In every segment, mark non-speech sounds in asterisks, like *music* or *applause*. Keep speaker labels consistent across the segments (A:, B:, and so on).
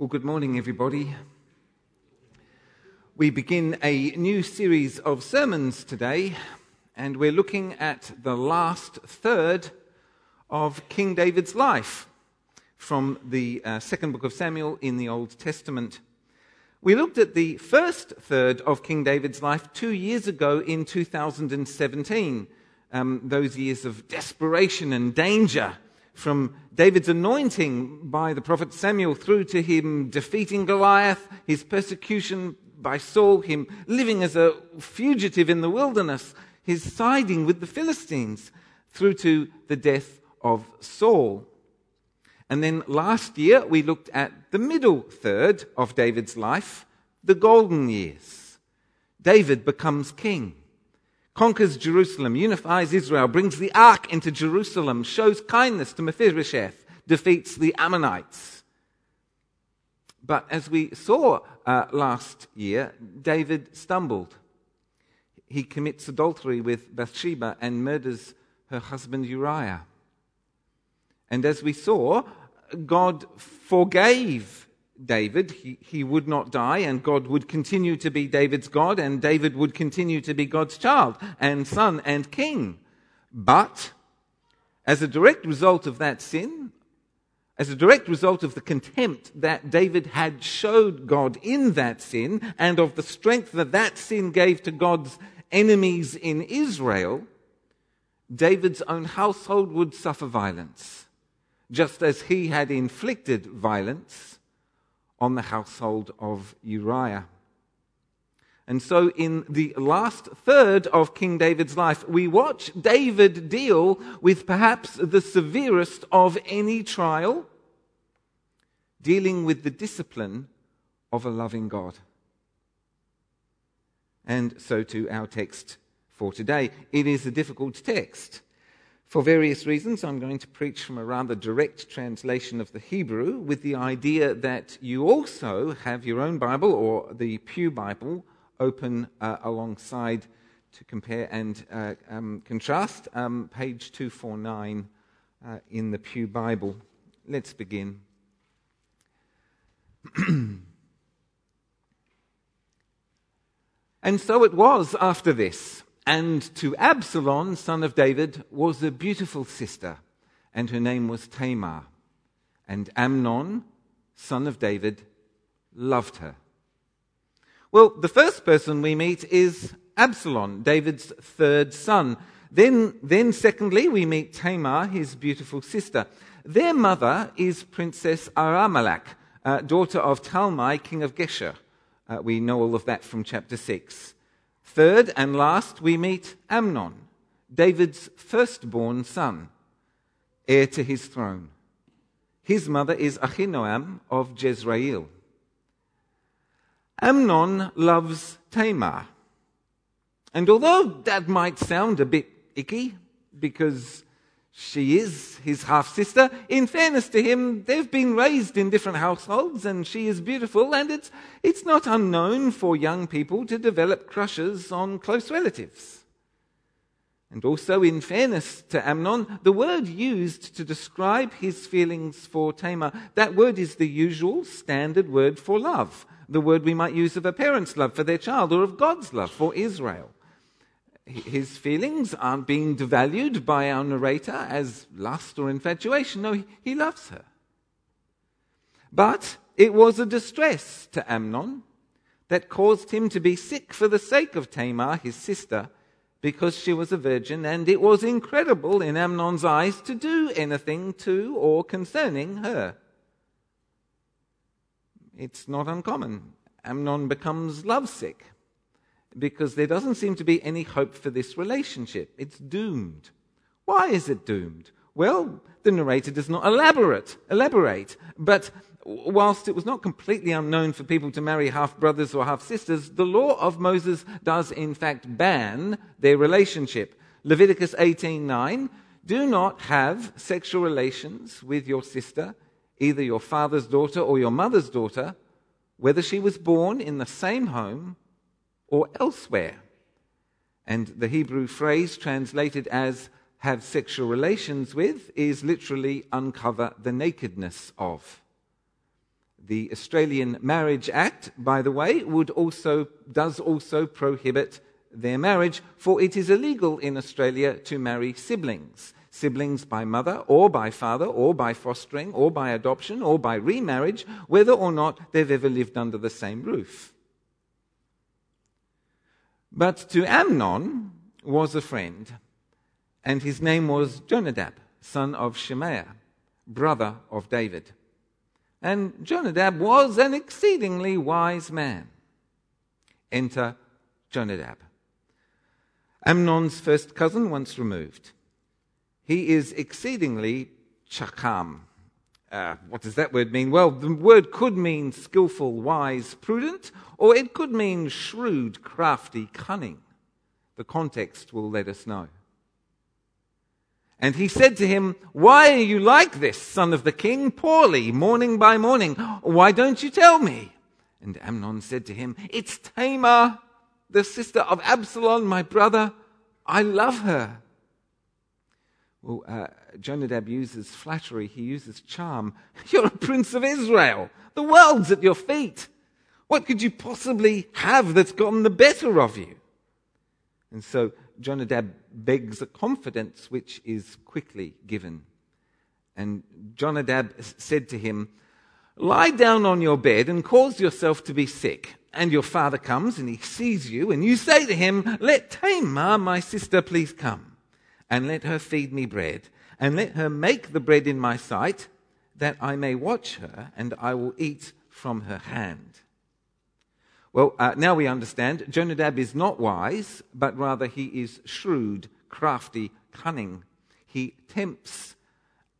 A: Well, good morning, everybody. We begin a new series of sermons today, and we're looking at the last third of King David's life from the uh, second book of Samuel in the Old Testament. We looked at the first third of King David's life two years ago in 2017, um, those years of desperation and danger from David's anointing by the prophet Samuel through to him defeating Goliath, his persecution by Saul, him living as a fugitive in the wilderness, his siding with the Philistines, through to the death of Saul. And then last year we looked at the middle third of David's life, the golden years. David becomes king conquers Jerusalem, unifies Israel, brings the ark into Jerusalem, shows kindness to Mephibosheth, defeats the Ammonites. But as we saw uh, last year, David stumbled. He commits adultery with Bathsheba and murders her husband Uriah. And as we saw, God forgave David. He, he would not die, and God would continue to be David's God, and David would continue to be God's child and son and king. But, as a direct result of that sin, as a direct result of the contempt that David had showed God in that sin, and of the strength that that sin gave to God's enemies in Israel, David's own household would suffer violence, just as he had inflicted violence on the household of Uriah. And so, in the last third of King David's life, we watch David deal with perhaps the severest of any trial, dealing with the discipline of a loving God. And so, to our text for today. It is a difficult text. For various reasons, I'm going to preach from a rather direct translation of the Hebrew with the idea that you also have your own Bible or the Pew Bible open uh, alongside to compare and uh, um, contrast. Um, page 249 uh, in the Pew Bible. Let's begin. *clears throat* and so it was after this and to Absalom, son of David, was a beautiful sister, and her name was Tamar. And Amnon, son of David, loved her. Well, the first person we meet is Absalom, David's third son. Then, then secondly, we meet Tamar, his beautiful sister. Their mother is Princess Ahimelech, uh, daughter of Talmai, king of Geshur. Uh, we know all of that from chapter 6. Third and last, we meet Amnon, David's firstborn son, heir to his throne. His mother is Ahinoam of Jezreel. Amnon loves Tamar. And although that might sound a bit icky, because she is his half sister. In fairness to him, they've been raised in different households and she is beautiful, and it's, it's not unknown for young people to develop crushes on close relatives. And also, in fairness to Amnon, the word used to describe his feelings for Tamar, that word is the usual standard word for love. The word we might use of a parent's love for their child or of God's love for Israel his feelings aren't being devalued by our narrator as lust or infatuation. No, he loves her. But it was a distress to Amnon that caused him to be sick for the sake of Tamar, his sister, because she was a virgin, and it was incredible in Amnon's eyes to do anything to or concerning her. It's not uncommon. Amnon becomes lovesick because there doesn't seem to be any hope for this relationship. It's doomed. Why is it doomed? Well, the narrator does not elaborate, elaborate, but whilst it was not completely unknown for people to marry half brothers or half sisters, the law of Moses does in fact ban their relationship. Leviticus 18:9, do not have sexual relations with your sister, either your father's daughter or your mother's daughter, whether she was born in the same home or elsewhere. And the Hebrew phrase translated as have sexual relations with is literally uncover the nakedness of. The Australian Marriage Act, by the way, would also, does also prohibit their marriage, for it is illegal in Australia to marry siblings. Siblings by mother or by father or by fostering or by adoption or by remarriage, whether or not they've ever lived under the same roof. But to Amnon was a friend, and his name was Jonadab, son of Shimeah, brother of David. And Jonadab was an exceedingly wise man. Enter Jonadab. Amnon's first cousin once removed. He is exceedingly chakam. Uh, what does that word mean? Well, the word could mean skillful, wise, prudent, or it could mean shrewd, crafty, cunning. The context will let us know. And he said to him, Why are you like this, son of the king, poorly, morning by morning? Why don't you tell me? And Amnon said to him, It's Tamar, the sister of Absalom, my brother. I love her. Well, uh, Jonadab uses flattery, he uses charm. *laughs* You're a prince of Israel. The world's at your feet. What could you possibly have that's gotten the better of you? And so Jonadab begs a confidence which is quickly given. And Jonadab said to him, Lie down on your bed and cause yourself to be sick and your father comes and he sees you, and you say to him, Let Tamar, my sister, please come, and let her feed me bread, and let her make the bread in my sight, that I may watch her, and I will eat from her hand. Well, uh, now we understand Jonadab is not wise, but rather he is shrewd, crafty, cunning. He tempts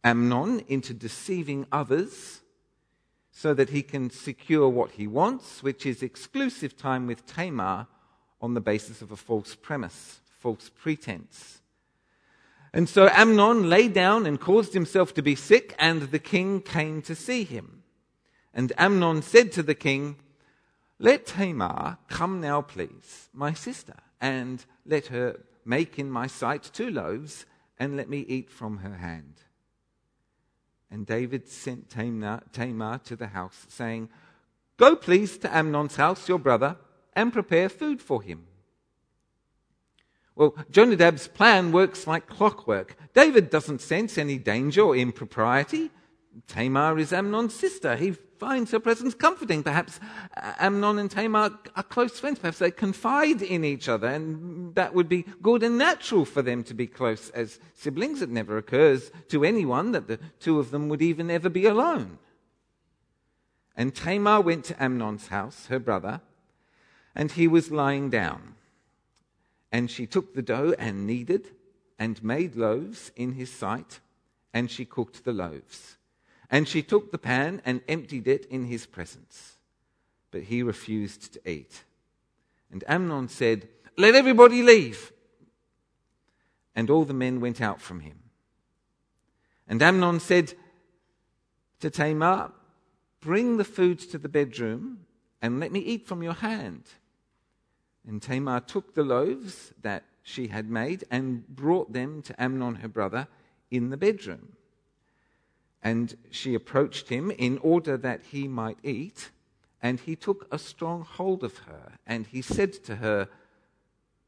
A: Amnon into deceiving others so that he can secure what he wants, which is exclusive time with Tamar on the basis of a false premise, false pretense. And so Amnon lay down and caused himself to be sick, and the king came to see him. And Amnon said to the king, Let Tamar come now, please, my sister, and let her make in my sight two loaves, and let me eat from her hand. And David sent Tamar, Tamar to the house, saying, Go please to Amnon's house, your brother, and prepare food for him. Well, Jonadab's plan works like clockwork. David doesn't sense any danger or impropriety. Tamar is Amnon's sister. He finds her presence comforting. Perhaps Amnon and Tamar are close friends. Perhaps they confide in each other, and that would be good and natural for them to be close as siblings. It never occurs to anyone that the two of them would even ever be alone. And Tamar went to Amnon's house, her brother, and he was lying down. And she took the dough and kneaded and made loaves in his sight, and she cooked the loaves. And she took the pan and emptied it in his presence. But he refused to eat. And Amnon said, Let everybody leave. And all the men went out from him. And Amnon said to Tamar, Bring the food to the bedroom and let me eat from your hand. And Tamar took the loaves that she had made and brought them to Amnon her brother in the bedroom. And she approached him in order that he might eat. And he took a strong hold of her. And he said to her,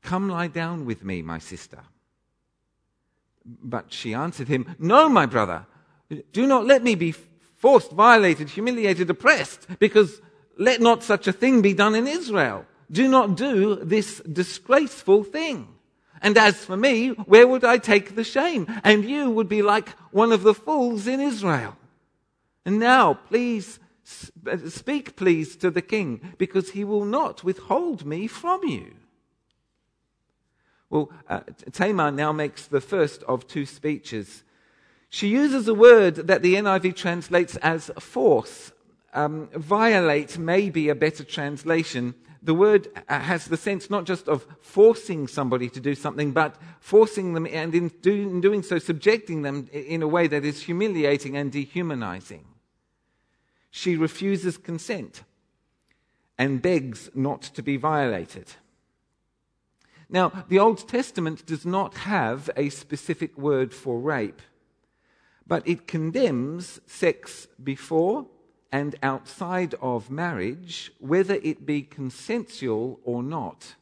A: Come lie down with me, my sister. But she answered him, No, my brother, do not let me be forced, violated, humiliated, oppressed, because let not such a thing be done in Israel. Do not do this disgraceful thing. And as for me, where would I take the shame? And you would be like one of the fools in Israel. And now, please, speak please to the king, because he will not withhold me from you. Well, uh, Tamar now makes the first of two speeches. She uses a word that the NIV translates as force. Um, violate may be a better translation the word has the sense not just of forcing somebody to do something, but forcing them and in doing so, subjecting them in a way that is humiliating and dehumanizing. She refuses consent and begs not to be violated. Now, the Old Testament does not have a specific word for rape, but it condemns sex before and outside of marriage, whether it be consensual or not.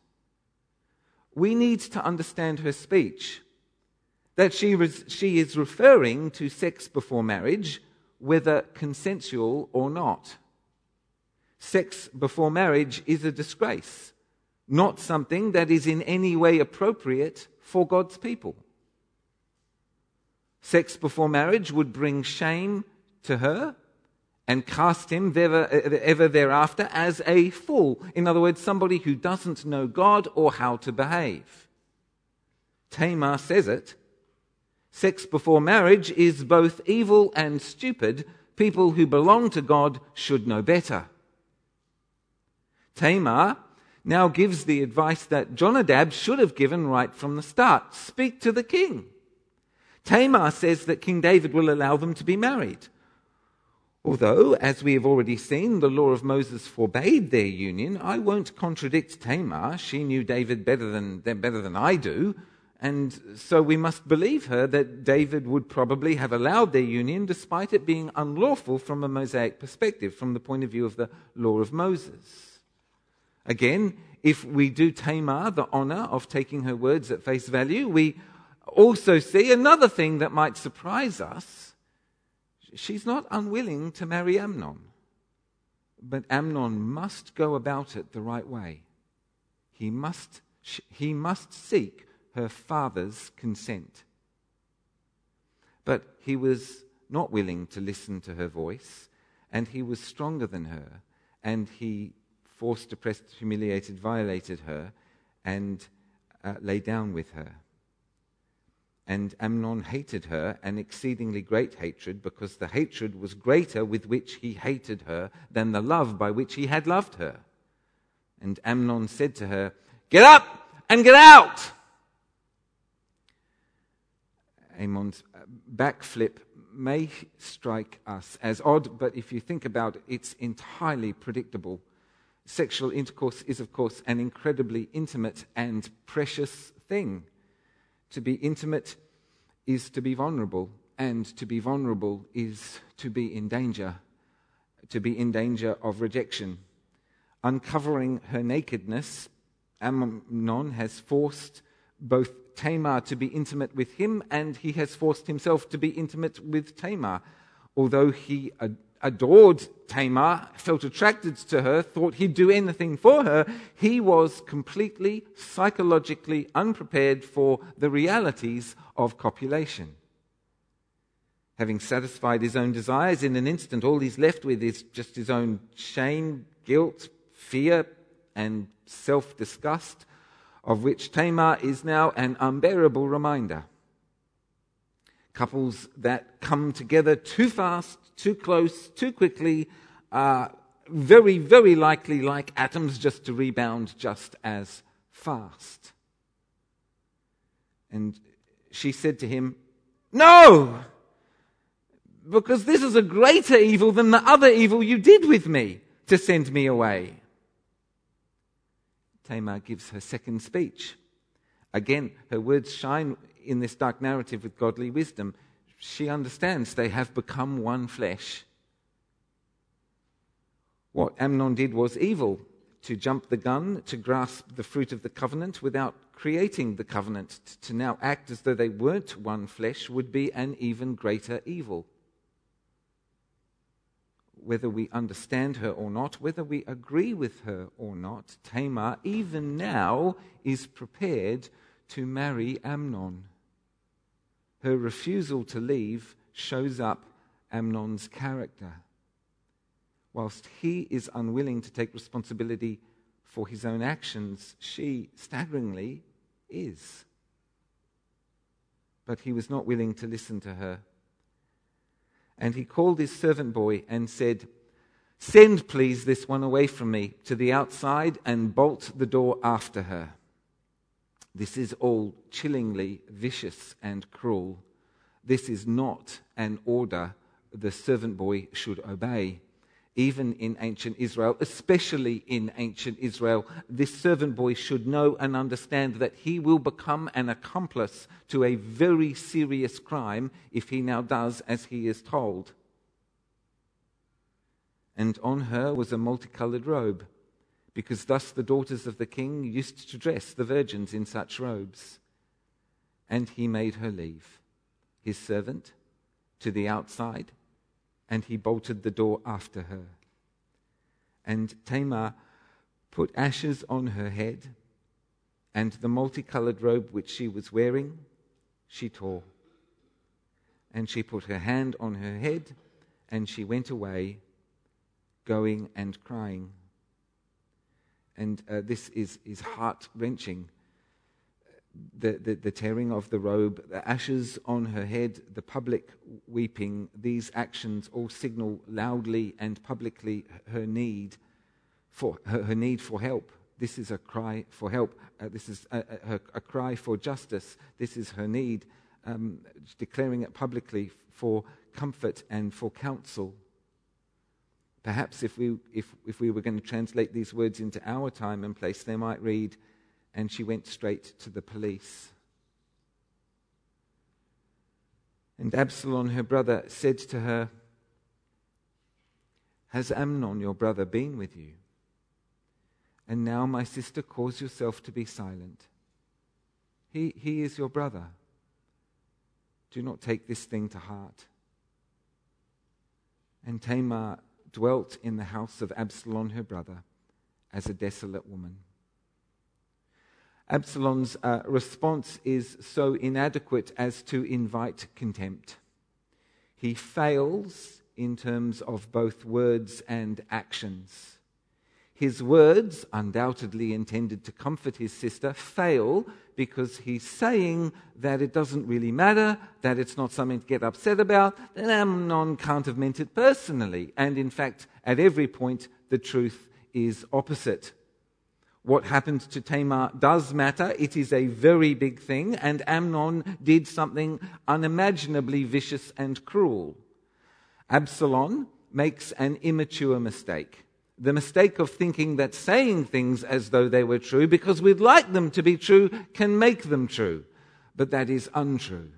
A: We need to understand her speech that she, was, she is referring to sex before marriage, whether consensual or not. Sex before marriage is a disgrace, not something that is in any way appropriate for God's people. Sex before marriage would bring shame to her and cast him ever, uh, ever thereafter as a fool. In other words, somebody who doesn't know God or how to behave. Tamar says it. Sex before marriage is both evil and stupid. People who belong to God should know better. Tamar now gives the advice that Jonadab should have given right from the start speak to the king. Tamar says that King David will allow them to be married. Although, as we have already seen, the law of Moses forbade their union, I won't contradict Tamar. She knew David better than, better than I do. And so we must believe her that David would probably have allowed their union despite it being unlawful from a Mosaic perspective, from the point of view of the law of Moses. Again, if we do Tamar the honor of taking her words at face value, we also see another thing that might surprise us. She's not unwilling to marry Amnon, but Amnon must go about it the right way. He must, he must seek her father's consent. But he was not willing to listen to her voice, and he was stronger than her, and he forced, oppressed, humiliated, violated her, and uh, lay down with her. And Amnon hated her an exceedingly great hatred, because the hatred was greater with which he hated her than the love by which he had loved her. And Amnon said to her, Get up and get out! Amnon's backflip may strike us as odd, but if you think about it, it's entirely predictable. Sexual intercourse is, of course, an incredibly intimate and precious thing. To be intimate is to be vulnerable, and to be vulnerable is to be in danger, to be in danger of rejection. Uncovering her nakedness, Amnon has forced both Tamar to be intimate with him, and he has forced himself to be intimate with Tamar. Although he adored Tamar, felt attracted to her, thought he'd do anything for her, he was completely psychologically unprepared for the realities of copulation. Having satisfied his own desires in an instant, all he's left with is just his own shame, guilt, fear, and self disgust, of which Tamar is now an unbearable reminder. Couples that come together too fast, too close, too quickly are very, very likely like atoms just to rebound just as fast. And she said to him, No! Because this is a greater evil than the other evil you did with me to send me away. Tamar gives her second speech. Again, her words shine in this dark narrative with godly wisdom. She understands they have become one flesh. What Amnon did was evil to jump the gun, to grasp the fruit of the covenant without creating the covenant, to now act as though they weren't one flesh would be an even greater evil. Whether we understand her or not, whether we agree with her or not, Tamar, even now, is prepared to marry Amnon. Her refusal to leave shows up Amnon's character. Whilst he is unwilling to take responsibility for his own actions, she, staggeringly, is. But he was not willing to listen to her. And he called his servant boy and said, Send, please, this one away from me to the outside and bolt the door after her. This is all chillingly vicious and cruel. This is not an order the servant boy should obey. Even in ancient Israel, especially in ancient Israel, this servant boy should know and understand that he will become an accomplice to a very serious crime if he now does as he is told. and on her was a multicolored robe, because thus the daughters of the king used to dress the virgins in such robes. And he made her leave, his servant, to the outside, and he bolted the door after her. And Tamar put ashes on her head, and the multicolored robe which she was wearing she tore. And she put her hand on her head, and she went away, going and crying. And uh, this is, is heart wrenching. The, the, the tearing of the robe, the ashes on her head, the public weeping, these actions all signal loudly and publicly her need for, her, her need for help. This is a cry for help. Uh, this is a, a, a, cry for justice. This is her need, um, declaring it publicly for comfort and for counsel. Perhaps if we, if, if we were going to translate these words into our time and place, they might read, and she went straight to the police. And Absalom, her brother, said to her, Has Amnon, your brother, been with you? And now, my sister, cause yourself to be silent. He, he is your brother. Do not take this thing to heart. And Tamar dwelt in the house of Absalom, her brother, as a desolate woman. Absalom's uh, response is so inadequate as to invite contempt. He fails in terms of both words and actions. His words, undoubtedly intended to comfort his sister, fail because he's saying that it doesn't really matter, that it's not something to get upset about, that Amnon can't have meant it personally. And in fact, at every point, the truth is opposite. What happened to Tamar does matter. It is a very big thing, and Amnon did something unimaginably vicious and cruel. Absalom makes an immature mistake the mistake of thinking that saying things as though they were true because we'd like them to be true can make them true. But that is untrue.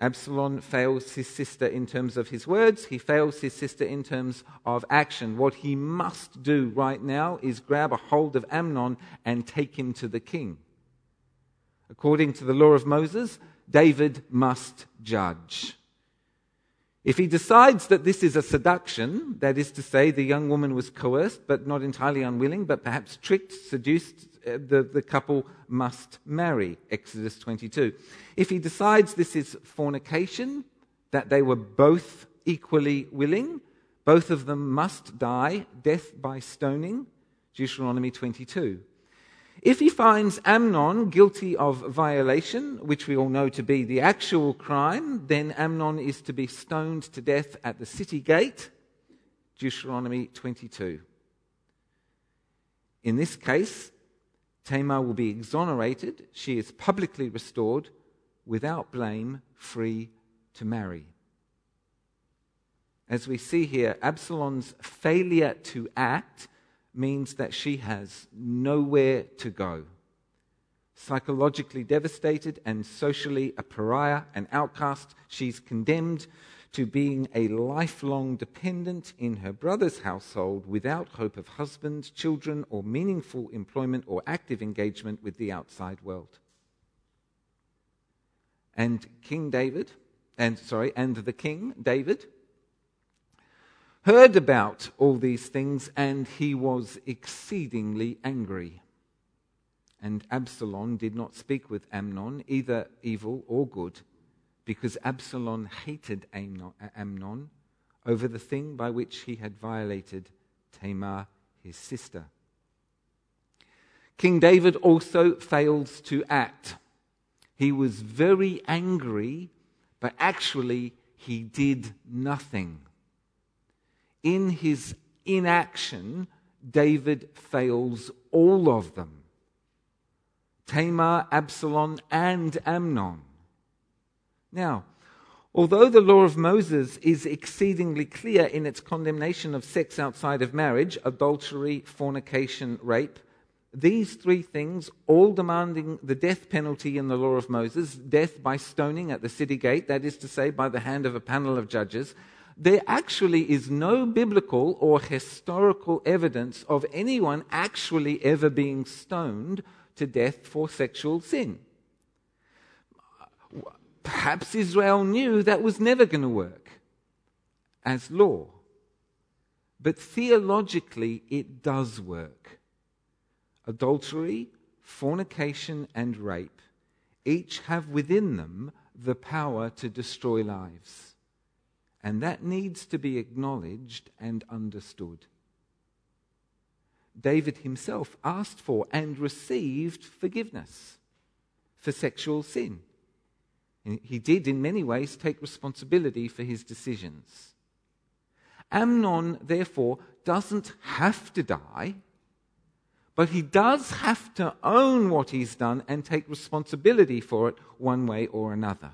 A: Absalom fails his sister in terms of his words, he fails his sister in terms of action. What he must do right now is grab a hold of Amnon and take him to the king. According to the law of Moses, David must judge. If he decides that this is a seduction, that is to say, the young woman was coerced but not entirely unwilling, but perhaps tricked, seduced, uh, the, the couple must marry. Exodus 22. If he decides this is fornication, that they were both equally willing, both of them must die, death by stoning. Deuteronomy 22. If he finds Amnon guilty of violation, which we all know to be the actual crime, then Amnon is to be stoned to death at the city gate. Deuteronomy 22. In this case, Tamar will be exonerated. She is publicly restored without blame, free to marry. As we see here, Absalom's failure to act means that she has nowhere to go. Psychologically devastated and socially a pariah, an outcast, she's condemned to being a lifelong dependent in her brother's household without hope of husband, children, or meaningful employment or active engagement with the outside world. And King David, and sorry, and the king, David, heard about all these things and he was exceedingly angry. And Absalom did not speak with Amnon, either evil or good, because Absalom hated Amnon over the thing by which he had violated Tamar, his sister. King David also fails to act. He was very angry, but actually he did nothing in his inaction, David fails all of them Tamar, Absalom, and Amnon. Now, although the law of Moses is exceedingly clear in its condemnation of sex outside of marriage, adultery, fornication, rape, these three things, all demanding the death penalty in the law of Moses, death by stoning at the city gate, that is to say, by the hand of a panel of judges, there actually is no biblical or historical evidence of anyone actually ever being stoned to death for sexual sin. Perhaps Israel knew that was never going to work as law. But theologically, it does work. Adultery, fornication, and rape each have within them the power to destroy lives. And that needs to be acknowledged and understood. David himself asked for and received forgiveness for sexual sin. He did, in many ways, take responsibility for his decisions. Amnon, therefore, doesn't have to die, but he does have to own what he's done and take responsibility for it one way or another.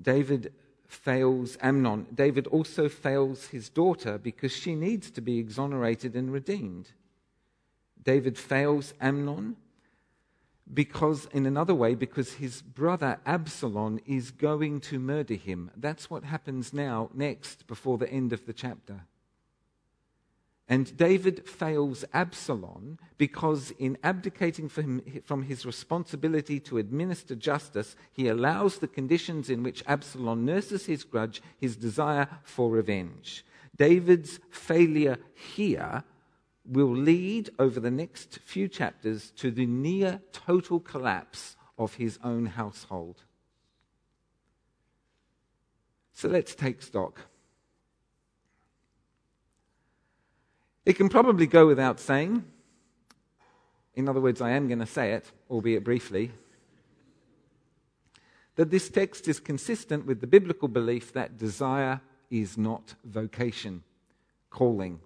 A: David fails Amnon. David also fails his daughter because she needs to be exonerated and redeemed. David fails Amnon because, in another way, because his brother Absalom is going to murder him. That's what happens now, next, before the end of the chapter. And David fails Absalom because, in abdicating from, his responsibility to administer justice, he allows the conditions in which Absalom nurses his grudge, his desire for revenge. David's failure here will lead over the next few chapters to the near total collapse of his own household. So let's take stock. It can probably go without saying. In other words, I am going to say it, albeit briefly, that this text is consistent with the biblical belief that desire is not vocation, calling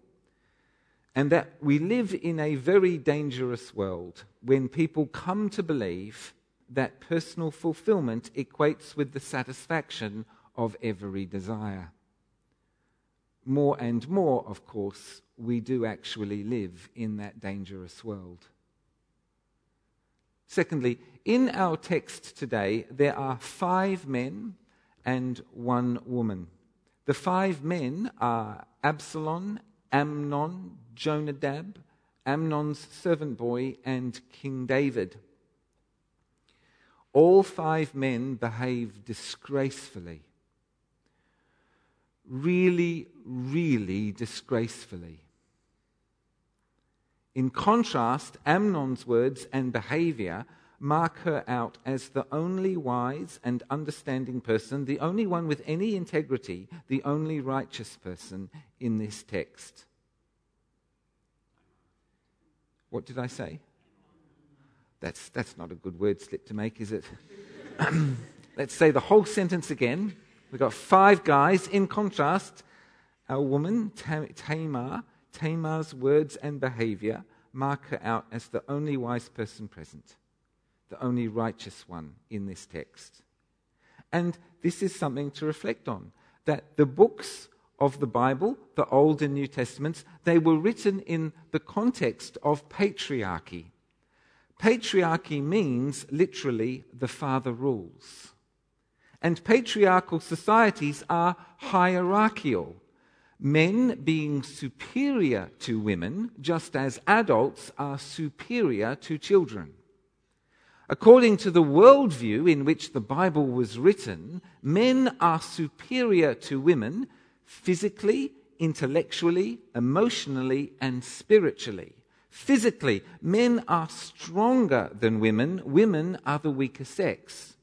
A: and that we live in a very dangerous world when people come to believe that personal fulfillment equates with the satisfaction of every desire. More and more, of course, we do actually live in that dangerous world. Secondly, in our text today, there are five men and one woman. The five men are Absalom, Amnon, Jonadab, Amnon's servant boy, and King David. All five men behave disgracefully. Really, really disgracefully. In contrast, Amnon's words and behavior mark her out as the only wise and understanding person, the only one with any integrity, the only righteous person in this text. What did I say? That's, that's not a good word slip to make, is it? *clears throat* Let's say the whole sentence again. We've got five guys. In contrast, our woman, Tamar, Tamar's words and behavior mark her out as the only wise person present, the only righteous one in this text. And this is something to reflect on that the books of the Bible, the Old and New Testaments, they were written in the context of patriarchy. Patriarchy means literally the father rules. And patriarchal societies are hierarchical. Men being superior to women, just as adults are superior to children. According to the worldview in which the Bible was written, men are superior to women physically, intellectually, emotionally, and spiritually. Physically, men are stronger than women, women are the weaker sex.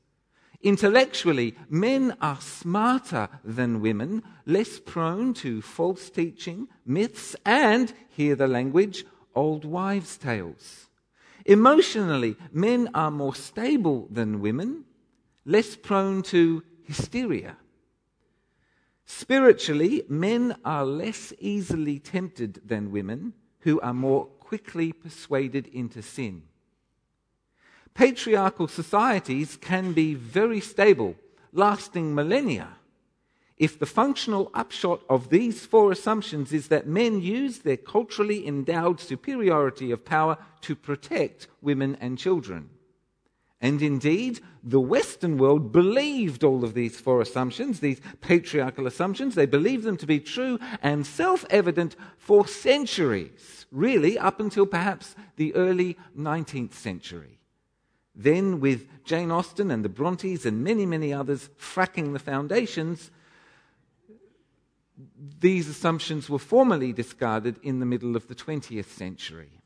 A: Intellectually, men are smarter than women, less prone to false teaching, myths, and, hear the language, old wives' tales. Emotionally, men are more stable than women, less prone to hysteria. Spiritually, men are less easily tempted than women, who are more quickly persuaded into sin. Patriarchal societies can be very stable, lasting millennia, if the functional upshot of these four assumptions is that men use their culturally endowed superiority of power to protect women and children. And indeed, the Western world believed all of these four assumptions, these patriarchal assumptions. They believed them to be true and self evident for centuries, really, up until perhaps the early 19th century. Then, with Jane Austen and the Brontes and many, many others fracking the foundations, these assumptions were formally discarded in the middle of the 20th century.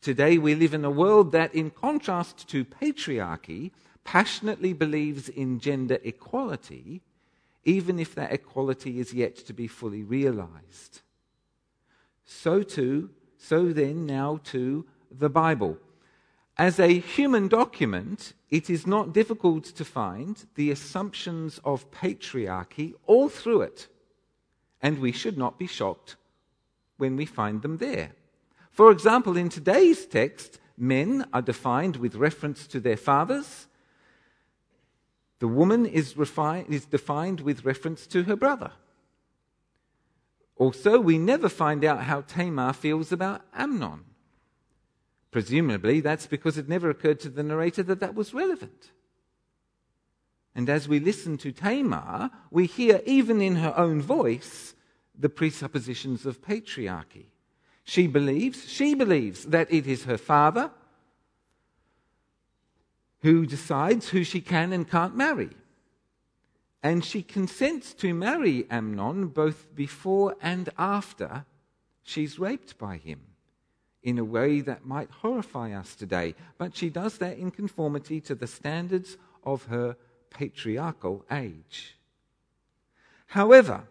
A: Today, we live in a world that, in contrast to patriarchy, passionately believes in gender equality, even if that equality is yet to be fully realized. So, too, so then, now to the Bible. As a human document, it is not difficult to find the assumptions of patriarchy all through it, and we should not be shocked when we find them there. For example, in today's text, men are defined with reference to their fathers. The woman is, refi- is defined with reference to her brother. Also, we never find out how Tamar feels about Amnon. Presumably, that's because it never occurred to the narrator that that was relevant. And as we listen to Tamar, we hear, even in her own voice, the presuppositions of patriarchy. She believes, she believes that it is her father who decides who she can and can't marry. And she consents to marry Amnon both before and after she's raped by him in a way that might horrify us today. But she does that in conformity to the standards of her patriarchal age. However,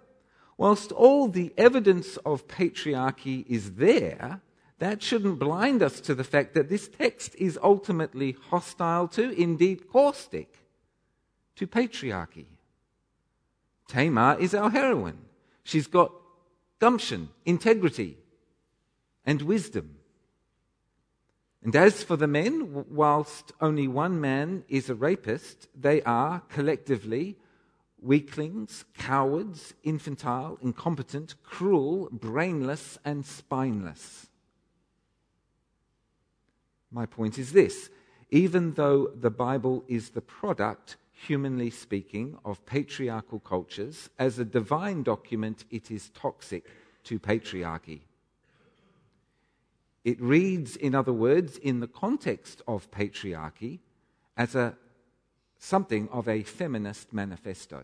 A: whilst all the evidence of patriarchy is there, that shouldn't blind us to the fact that this text is ultimately hostile to, indeed caustic, to patriarchy. Tamar is our heroine. She's got gumption, integrity, and wisdom. And as for the men, whilst only one man is a rapist, they are collectively weaklings, cowards, infantile, incompetent, cruel, brainless, and spineless. My point is this even though the Bible is the product, humanly speaking, of patriarchal cultures, as a divine document, it is toxic to patriarchy. It reads, in other words, in the context of patriarchy, as a something of a feminist manifesto.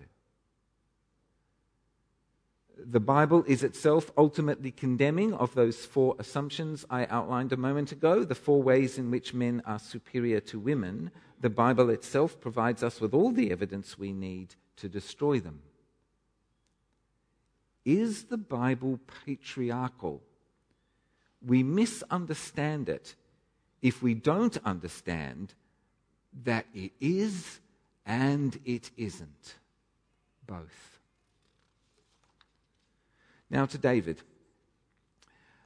A: The Bible is itself ultimately condemning of those four assumptions I outlined a moment ago, the four ways in which men are superior to women. The Bible itself provides us with all the evidence we need to destroy them. Is the Bible patriarchal? We misunderstand it if we don't understand that it is and it isn't. Both. Now to David.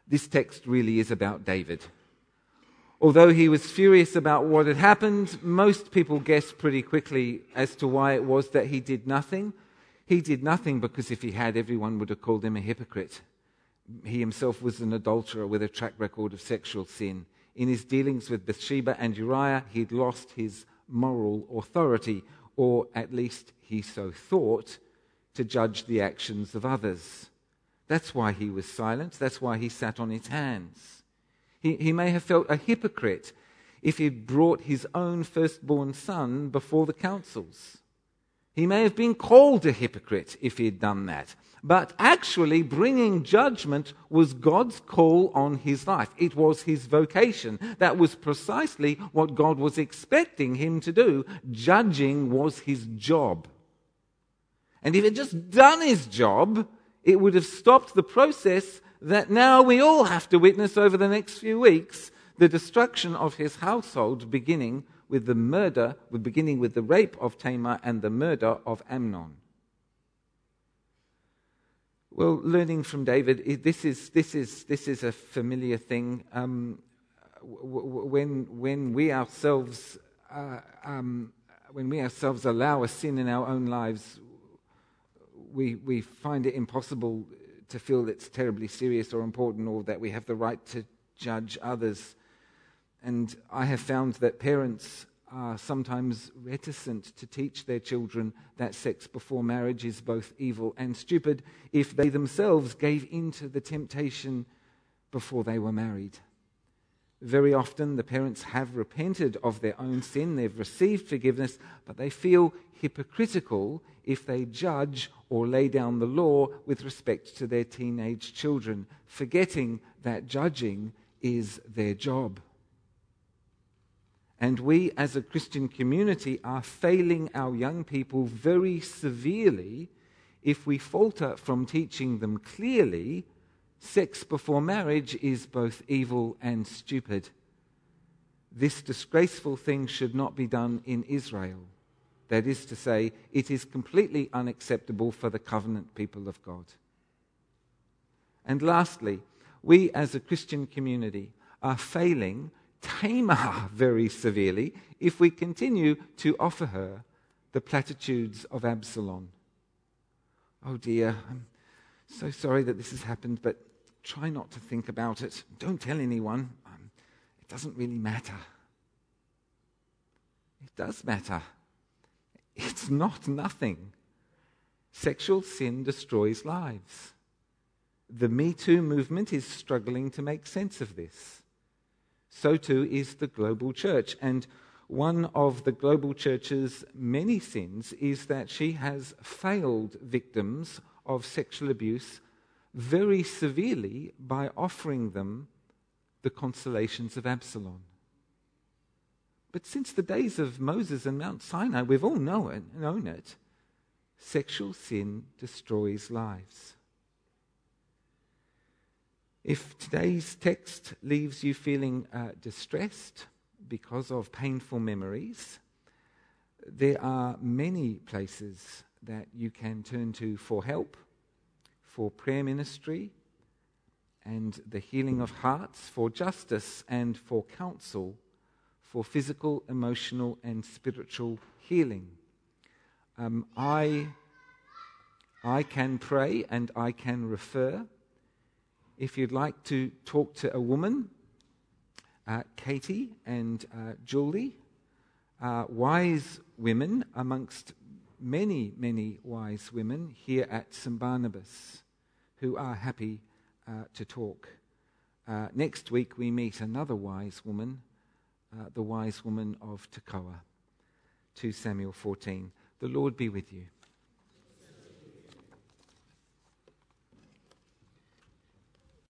A: This text really is about David. Although he was furious about what had happened, most people guessed pretty quickly as to why it was that he did nothing. He did nothing because if he had, everyone would have called him a hypocrite. He himself was an adulterer with a track record of sexual sin. In his dealings with Bathsheba and Uriah, he'd lost his moral authority, or at least he so thought, to judge the actions of others. That's why he was silent. That's why he sat on his hands. He, he may have felt a hypocrite if he'd brought his own firstborn son before the councils. He may have been called a hypocrite if he had done that. But actually, bringing judgment was God's call on his life. It was his vocation. That was precisely what God was expecting him to do. Judging was his job. And if he'd just done his job, it would have stopped the process that now we all have to witness over the next few weeks the destruction of his household, beginning with the murder, beginning with the rape of Tamar and the murder of Amnon. Well, learning from David, this is, this is, this is a familiar thing. Um, when, when we ourselves uh, um, when we ourselves allow a sin in our own lives, we, we find it impossible to feel it's terribly serious or important or that we have the right to judge others. And I have found that parents are sometimes reticent to teach their children that sex before marriage is both evil and stupid if they themselves gave in to the temptation before they were married. Very often, the parents have repented of their own sin, they've received forgiveness, but they feel hypocritical if they judge or lay down the law with respect to their teenage children, forgetting that judging is their job. And we, as a Christian community, are failing our young people very severely if we falter from teaching them clearly Sex before marriage is both evil and stupid. This disgraceful thing should not be done in Israel. That is to say, it is completely unacceptable for the covenant people of God. And lastly, we as a Christian community are failing Tamar very severely if we continue to offer her the platitudes of Absalom. Oh dear, I'm so sorry that this has happened, but try not to think about it. Don't tell anyone. Um, it doesn't really matter. It does matter. It's not nothing. Sexual sin destroys lives. The Me Too movement is struggling to make sense of this. So too is the global church. And one of the global church's many sins is that she has failed victims of sexual abuse very severely by offering them the consolations of Absalom. But since the days of Moses and Mount Sinai, we've all known known it. Sexual sin destroys lives. If today's text leaves you feeling uh, distressed because of painful memories, there are many places that you can turn to for help for prayer ministry and the healing of hearts, for justice and for counsel, for physical, emotional, and spiritual healing. Um, I, I can pray and I can refer. If you'd like to talk to a woman, uh, Katie and uh, Julie, uh, wise women amongst many, many wise women here at St. Barnabas who are happy uh, to talk. Uh, next week, we meet another wise woman, uh, the wise woman of Tekoa. 2 Samuel 14. The Lord be with you.